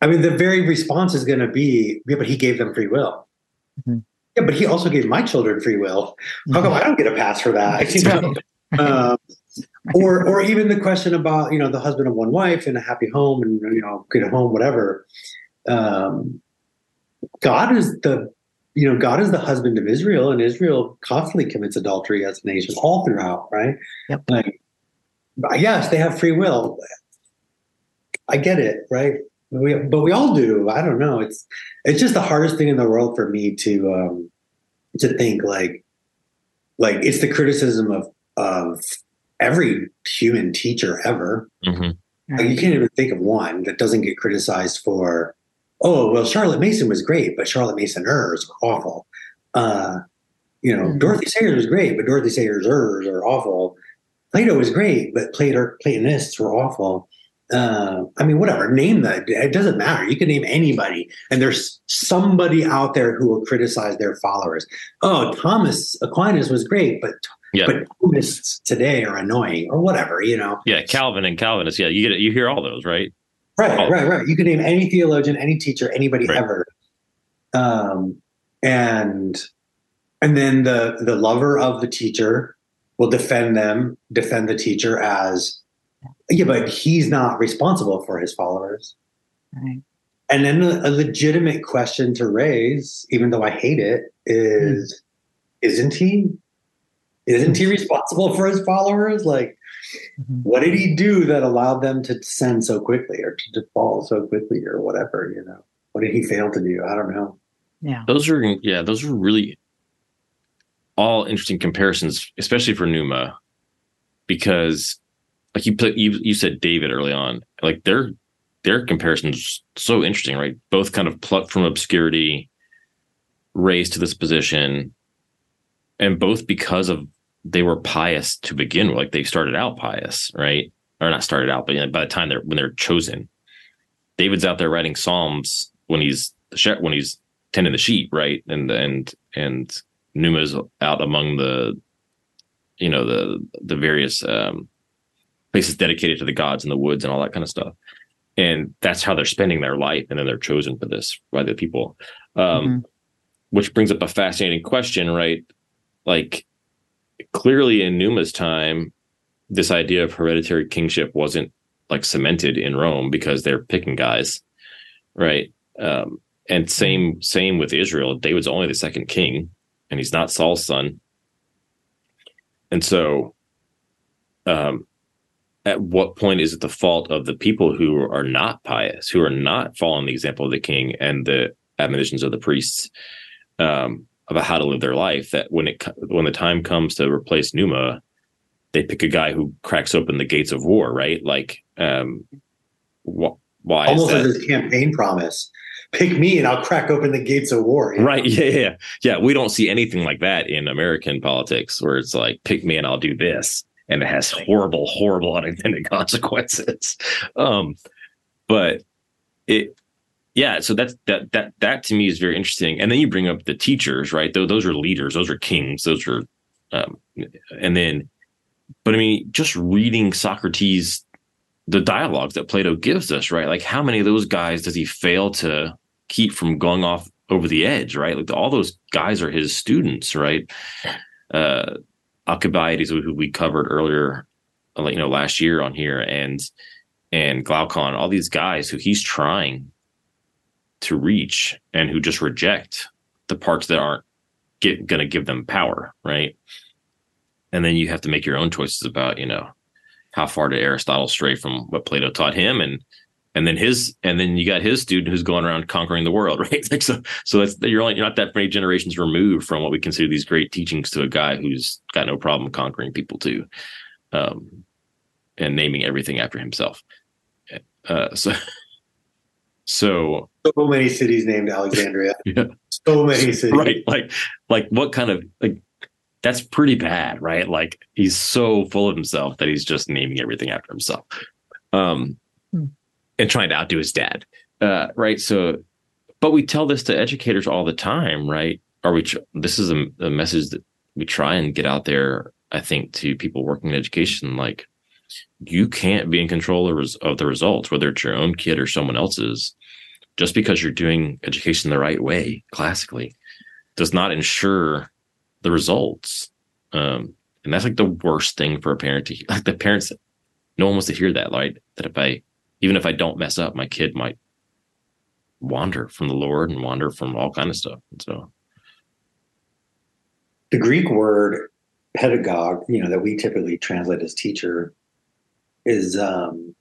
I mean, the very response is going to be, yeah, but he gave them free will. Mm-hmm. Yeah, but he also gave my children free will. How come. I don't get a pass for that? [laughs] You know? um, or, or even the question about you know the husband of one wife and a happy home and you know good home, whatever. Um, God is the you know, God is the husband of Israel, and Israel constantly commits adultery as a nation all throughout, right? Yep. Like, yes, they have free will. I get it, right? We, but we all do. I don't know. It's it's just the hardest thing in the world for me to um, to think like like it's the criticism of of every human teacher ever. Mm-hmm. Like, you can't even think of one that doesn't get criticized for oh well charlotte mason was great but charlotte mason errors were awful uh, you know mm-hmm. dorothy sayers was great but dorothy sayers errors are awful plato was great but plato platonists were awful uh, I mean, whatever, name that. It doesn't matter. You can name anybody, and there's somebody out there who will criticize their followers. Oh, Thomas Aquinas was great, but yeah. but Thomists today are annoying, or whatever, you know. Yeah, Calvin and Calvinists. Yeah, you get it. You hear all those, right? Right, oh. right, right. You can name any theologian, any teacher, anybody right. ever. Um, and and then the the lover of the teacher will defend them, defend the teacher as yeah, but he's not responsible for his followers. Right. And then a, a legitimate question to raise, even though I hate it, is mm. isn't he? Isn't he responsible for his followers? Like, Mm-hmm. What did he do that allowed them to descend so quickly or to fall so quickly or whatever, you know? What did he fail to do? I don't know. Yeah. Those are yeah, those are really all interesting comparisons, especially for Numa, because like you put you you said David early on, like their their comparisons so interesting, right? Both kind of plucked from obscurity, raised to this position, and both because of they were pious to begin with. Like they started out pious, right? Or not started out, but you know, by the time they're when they're chosen, David's out there writing psalms when he's when he's tending the sheep, right? And and and Numa's out among the, you know, the the various um, places dedicated to the gods in the woods and all that kind of stuff. And that's how they're spending their life, and then they're chosen for this by the people. Um, mm-hmm. Which brings up a fascinating question, right? Like clearly in Numa's time, this idea of hereditary kingship wasn't like cemented in Rome because they're picking guys, right? Um, and same same with Israel. David's only the second king, and he's not Saul's son. And so, um, at what point is it the fault of the people who are not pious, who are not following the example of the king and the admonitions of the priests um, about how to live their life? That when it when the time comes to replace Numa, they pick a guy who cracks open the gates of war, right? Like, um, wh- why? Almost as a campaign promise. Pick me and I'll crack open the gates of war. You know? Right. [laughs] Yeah, yeah. Yeah. We don't see anything like that in American politics where it's like, pick me and I'll do this and it has horrible, horrible unintended [laughs] consequences. Um, but it, yeah, so that's that that that to me is very interesting. And then you bring up the teachers, right? Those those are leaders, those are kings, those are, um, and then, but I mean, just reading Socrates, the dialogues that Plato gives us, right? Like, how many of those guys does he fail to keep from going off over the edge, right? Like, all those guys are his students, right? Uh, Alcibiades, who we covered earlier, uh, you know, last year on here, and and Glaucon, all these guys who he's trying to reach and who just reject the parts that aren't get going to give them power, right? And then you have to make your own choices about, you know, how far did Aristotle stray from what Plato taught him, and and then his and then you got his student who's going around conquering the world [laughs] right? Like so so that's you're only you're not that many generations removed from what we consider these great teachings to a guy who's got no problem conquering people too um and naming everything after himself. Uh so [laughs] so. So many cities named alexandria. [laughs] Yeah. So many cities. Right like like what kind of like that's pretty bad right? Like he's so full of himself that he's just naming everything after himself. Um hmm and trying to outdo his dad. Uh, right. So, but we tell this to educators all the time, right? Are we, this is a, a message that we try and get out there, I think, to people working in education. Like, you can't be in control of the results, whether it's your own kid or someone else's, just because you're doing education the right way, classically, does not ensure the results. Um, and that's like the worst thing for a parent to hear. [laughs] like the parents. No one wants to hear that, right? That if I even if I don't mess up, my kid might wander from the Lord and wander from all kind of stuff. And so the Greek word pedagogue, you know, that we typically translate as teacher is um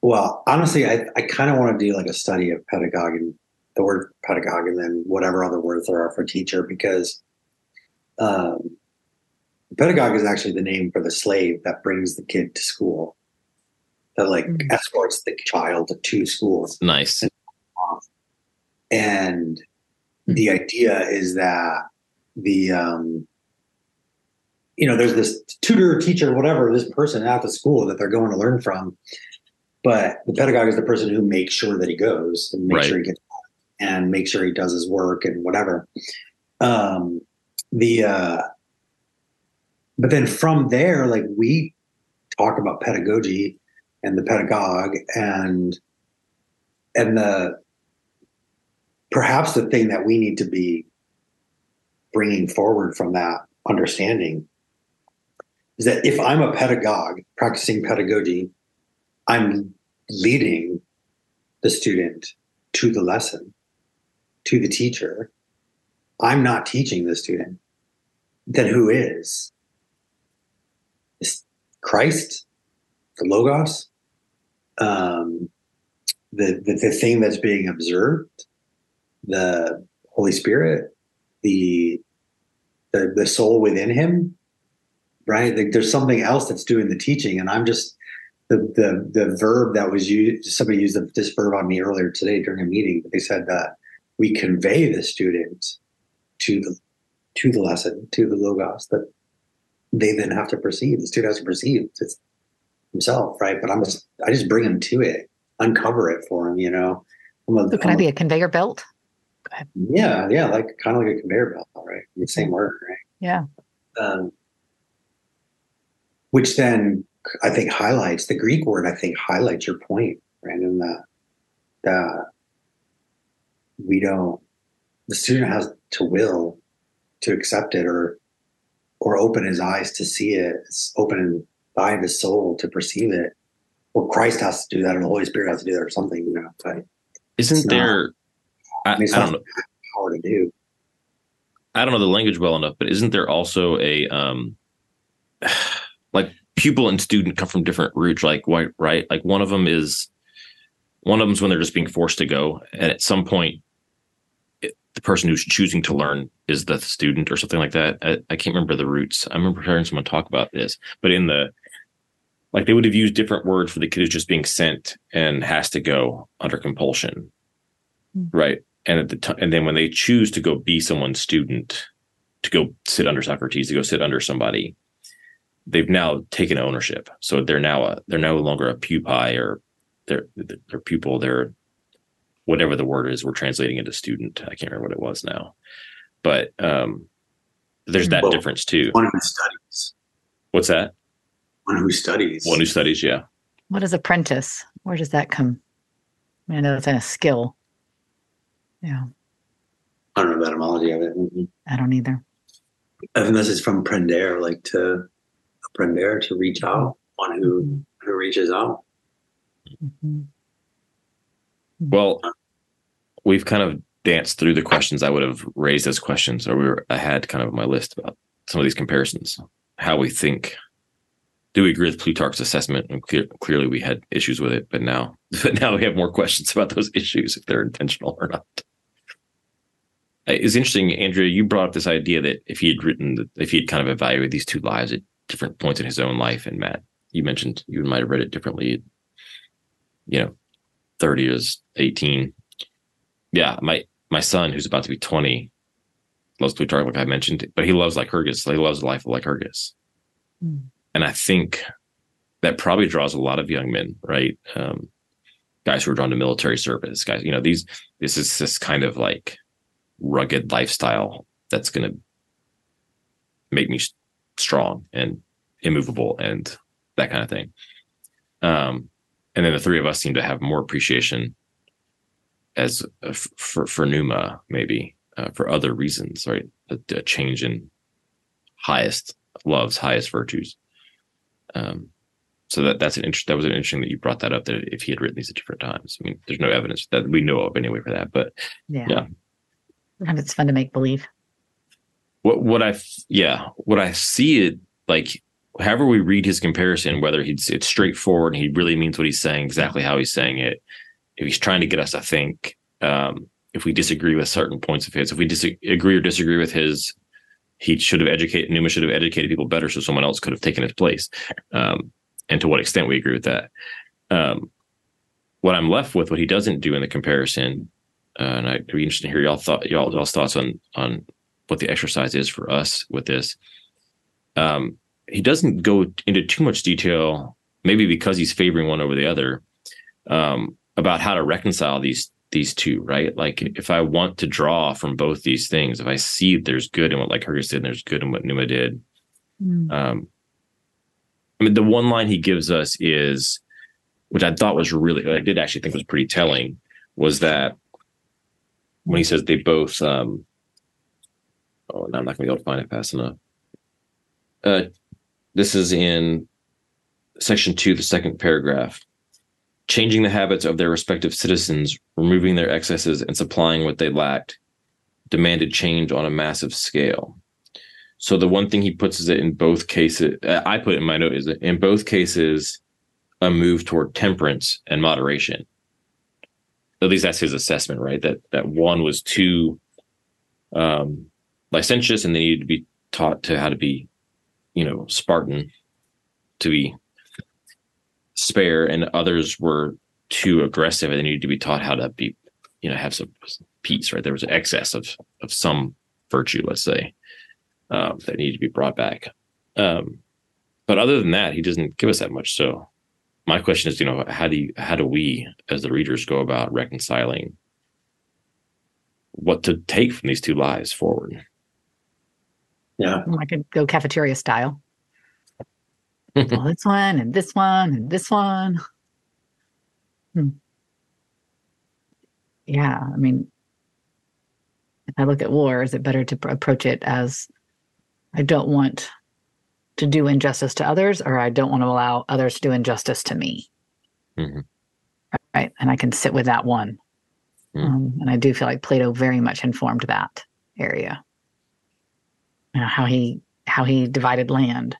well, honestly, I, I kind of want to do like a study of pedagogue and the word pedagogue and then whatever other words there are for teacher because um, pedagogue is actually the name for the slave that brings the kid to school that like mm-hmm. escorts the child to school. Nice. And mm-hmm. the idea is that the um, you know, there's this tutor, teacher, whatever, this person at the school that they're going to learn from. But the pedagogue is the person who makes sure that he goes and makes right. sure he gets and make sure he does his work and whatever. Um, the uh, but then from there, like we talk about pedagogy and the pedagogue and and the perhaps the thing that we need to be bringing forward from that understanding is that if I'm a pedagogue practicing pedagogy, I'm leading the student to the lesson, to the teacher. I'm not teaching the student. Then who is? Is Christ, the Logos? Um, the, the, the thing that's being observed, the Holy Spirit, the the, the soul within him, right? Like there's something else that's doing the teaching, and I'm just the the the verb that was used. Somebody used this verb on me earlier today during a meeting. They said that we convey the student to the to the lesson, to the logos that they then have to perceive. The student has to perceive. It's himself, right? But I'm just I just bring him to it, uncover it for him, you know. A, so can I be a conveyor belt? Yeah, yeah, like kind of like a conveyor belt, right? The same word, right? Yeah. Um, which then I think highlights the Greek word. I think highlights your point, Brandon. That that we don't. The student has to will to accept it, or or open his eyes to see it. It's open by the soul to perceive it. Well, Christ has to do that, or the Holy Spirit has to do that, or something. You know, but isn't there? Not, I, I, don't know. Power to do. I don't know the language well enough, but isn't there also a um, [sighs] like pupil and student come from different roots. Like why, right? Like one of them is one of them is when they're just being forced to go, and at some point, it, the person who's choosing to learn is the student or something like that. I, I can't remember the roots. I remember hearing someone talk about this, but in the like they would have used different words for the kid who's just being sent and has to go under compulsion, mm. right? And at the time, and then when they choose to go be someone's student, to go sit under Socrates, to go sit under somebody, they've now taken ownership. So they're now a, they're no longer a pupae or they're they're pupil. They're whatever the word is. We're translating into student. I can't remember what it was now, but um, there's that well, difference too. One who studies. What's that? One who studies. One who studies. Yeah. What is apprentice? Where does that come? I, mean, I know it's a skill. Yeah. I don't know the etymology of it. Mm-hmm. I don't either. i Unless it's from prender, like to prender to reach out, one who mm-hmm. who reaches out. Mm-hmm. Well, we've kind of danced through the questions I would have raised as questions, or we were I had kind of my list about some of these comparisons, how we think. Do we agree with Plutarch's assessment? And clear, clearly, we had issues with it, but now, [laughs] but now we have more questions about those [laughs] issues if they're intentional or not. It's interesting, Andrea. You brought up this idea that if he had written, if he had kind of evaluated these two lives at different points in his own life, and Matt, you mentioned you might have read it differently. You know, thirty is eighteen. Yeah, my my son, who's about to be twenty, loves Plutarch, like I mentioned, but he loves Lycurgus. He loves the life of Lycurgus, mm. And I think that probably draws a lot of young men, right? Um, guys who are drawn to military service, guys. You know, these this is this kind of like rugged lifestyle that's going to make me strong and immovable and that kind of thing. Um, and then the three of us seem to have more appreciation as uh, for for Numa maybe uh, for other reasons, right? A, a, change in highest loves, highest virtues. Um, so that that's an interest. That was an interesting that you brought that up. That if he had written these at different times, I mean, there's no evidence that we know of anyway for that. But yeah, yeah. And it's fun to make believe. What what I yeah what I see it like however we read his comparison whether he's it's straightforward and he really means what he's saying exactly how he's saying it if he's trying to get us to think um, if we disagree with certain points of his if we disagree or disagree with his he should have educated Numa should have educated people better so someone else could have taken his place um, and to what extent we agree with that um, what I'm left with what he doesn't do in the comparison uh, and I'd be interested to hear y'all thought y'all y'all's thoughts on on what the exercise is for us with this. Um, he doesn't go into too much detail, maybe because he's favoring one over the other, um, about how to reconcile these these two, right? Like if I want to draw from both these things, if I see there's good in what Lycurgus did and there's good in what Numa did. Mm. Um, I mean, the one line he gives us is, which I thought was really, I did actually think was pretty telling, was that when he says they both, um, oh, now I'm not going to be able to find it fast enough. Uh, this is in section two, the second paragraph. Changing the habits of their respective citizens, removing their excesses, and supplying what they lacked demanded change on a massive scale. So the one thing he puts is that in both cases, uh, I put in my note is that in both cases, a move toward temperance and moderation at least that's his assessment, right? That that one was too um, licentious, and they needed to be taught to how to be, you know, Spartan, to be spare, and others were too aggressive, and they needed to be taught how to be, you know, have some peace, right? There was an excess of of some virtue, let's say, um, that needed to be brought back. Um, but other than that, he doesn't give us that much. So my question is, you know, how do you, how do we as the readers go about reconciling what to take from these two lives forward? Yeah. I could go cafeteria style. Well, this one and this one and this one. Hmm. Yeah, I mean, if I look at war, is it better to approach it as I don't want to do injustice to others or I don't want to allow others to do injustice to me. Mm-hmm. Right. And I can sit with that one. Mm-hmm. Um, and I do feel like Plato very much informed that area. You know, how he how he divided land.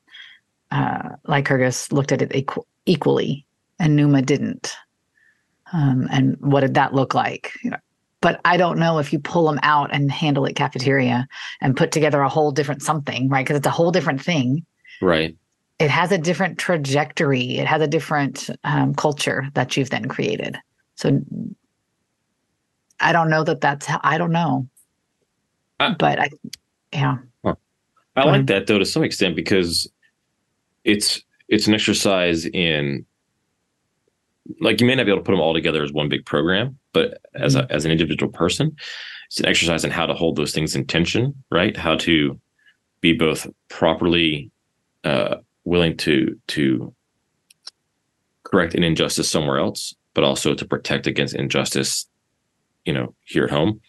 Uh, Lycurgus looked at it equ- equally, and Numa didn't. Um, and what did that look like? You know, but I don't know if you pull them out and handle it cafeteria and put together a whole different something, right? Because it's a whole different thing. Right. It has a different trajectory. It has a different um, culture that you've then created. So I don't know that that's how, I don't know. I- but I, yeah. I Go like ahead. that though to some extent because it's it's an exercise in like you may not be able to put them all together as one big program, but as a, as an individual person, it's an exercise in how to hold those things in tension, right? How to be both properly uh, willing to to correct an injustice somewhere else, but also to protect against injustice, you know, here at home,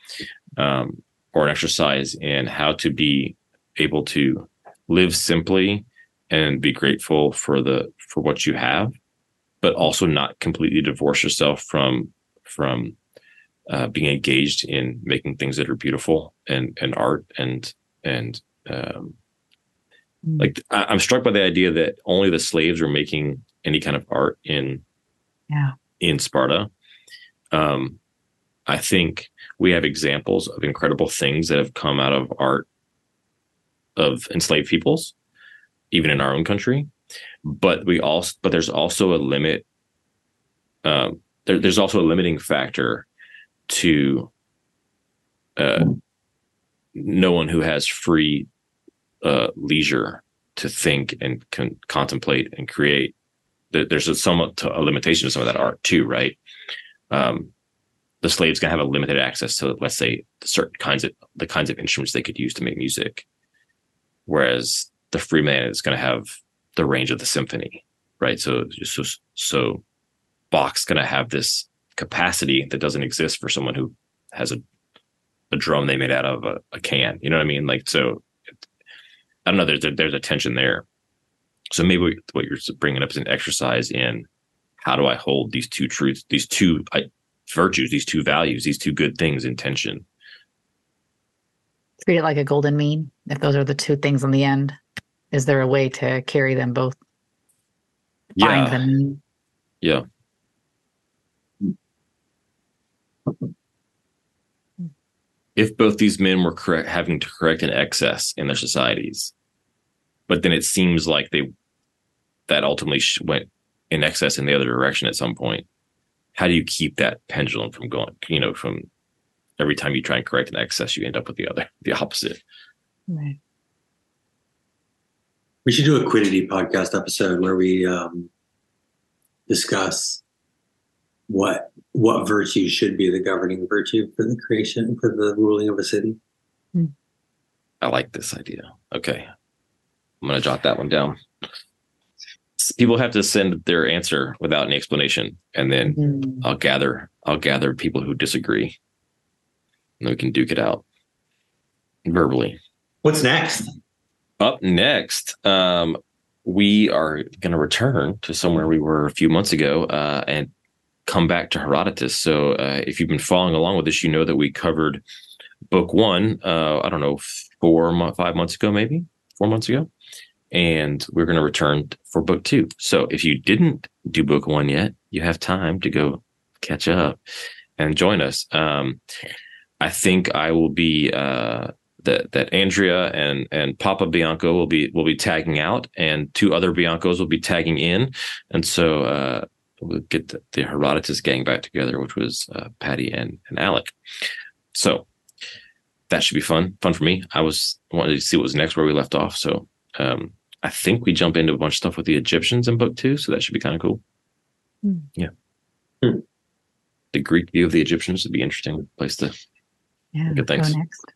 um, or an exercise in how to be able to live simply and be grateful for the for what you have but also not completely divorce yourself from from uh, being engaged in making things that are beautiful and and art and and um, Mm. like I, I'm struck by the idea that only the slaves were making any kind of art in Yeah. in Sparta. Um, I think we have examples of incredible things that have come out of art of enslaved peoples, even in our own country. But we also, but there's also a limit. Um, there, there's also a limiting factor to uh, no one who has free uh, leisure to think and con- contemplate and create. There's a somewhat a limitation to some of that art too, right? Um, the slaves can have a limited access to, let's say, certain kinds of the kinds of instruments they could use to make music, whereas the free man is going to have the range of the symphony, right? So, so, so Bach's going to have this capacity that doesn't exist for someone who has a a drum they made out of a, a can. You know what I mean? Like, so I don't know. There's a, there's a tension there. So maybe what you're bringing up is an exercise in how do I hold these two truths, these two I, virtues, these two values, these two good things in tension. Treat it like a golden mean. If those are the two things on the end, is there a way to carry them both? Yeah, the mean. yeah. If both these men were correct, having to correct an excess in their societies, but then it seems like they that ultimately went in excess in the other direction at some point. How do you keep that pendulum from going? You know, from every time you try and correct an excess, you end up with the other, the opposite. Right. We should do a quiddity podcast episode where we um, discuss what what virtue should be the governing virtue for the creation for the ruling of a city. I like this idea. Okay. I'm going to jot that one down. People have to send their answer without any explanation, and then Mm. I'll gather I'll gather people who disagree, and we can duke it out verbally. What's next? Up next, um, we are going to return to somewhere we were a few months ago uh, and come back to Herodotus. So, uh, if you've been following along with this, you know that we covered book one. Uh, I don't know, four, five months ago, maybe four months ago, and we're going to return for book two. So, if you didn't do book one yet, you have time to go catch up and join us. Um, I think I will be. Uh, that that Andrea and and Papa Bianco will be will be tagging out, and two other Biancos will be tagging in, and so uh, we'll get the, the Herodotus gang back together, which was uh, Patty and and Alec. So that should be fun, fun for me. I was wanted to see what was next where we left off, so um, I think we jump into a bunch of stuff with the Egyptians in book two, so that should be kind of cool. Hmm. Yeah. Hmm. The Greek view of the Egyptians would be interesting place to Yeah. Good, go thanks. next.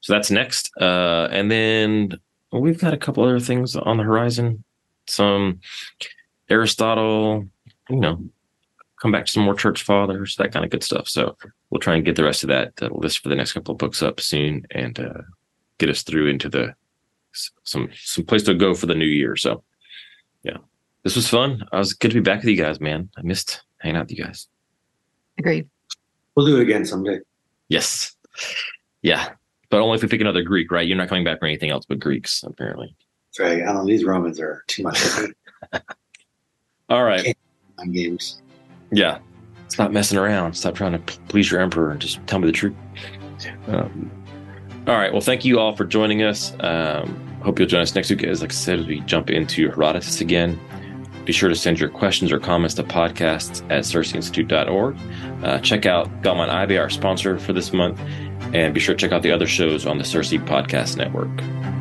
So that's next. Uh, and then well, we've got a couple other things on the horizon. Some Aristotle, you know, come back to some more church fathers, that kind of good stuff. So we'll try and get the rest of that uh, list for the next couple of books up soon and uh, get us through into the some some place to go for the new year. So yeah, this was fun. I was good to be back with you guys, man. I missed hanging out with you guys. Agreed. We'll do it again someday. Yes, yeah, but only if we pick another Greek, right? You're not coming back for anything else but Greeks, apparently. Right. I don't know, these Romans are too much [laughs] All right. on games. Yeah. Stop messing around. Stop trying to please your emperor and just tell me the truth. Um, all right. Well, thank you all for joining us. Um, hope you'll join us next week. As like I said, as we jump into Herodotus again. Be sure to send your questions or comments to podcasts at circeinstitute.org. Uh, check out Belmont Abbey, our sponsor for this month, and be sure to check out the other shows on the CiRCE Podcast Network.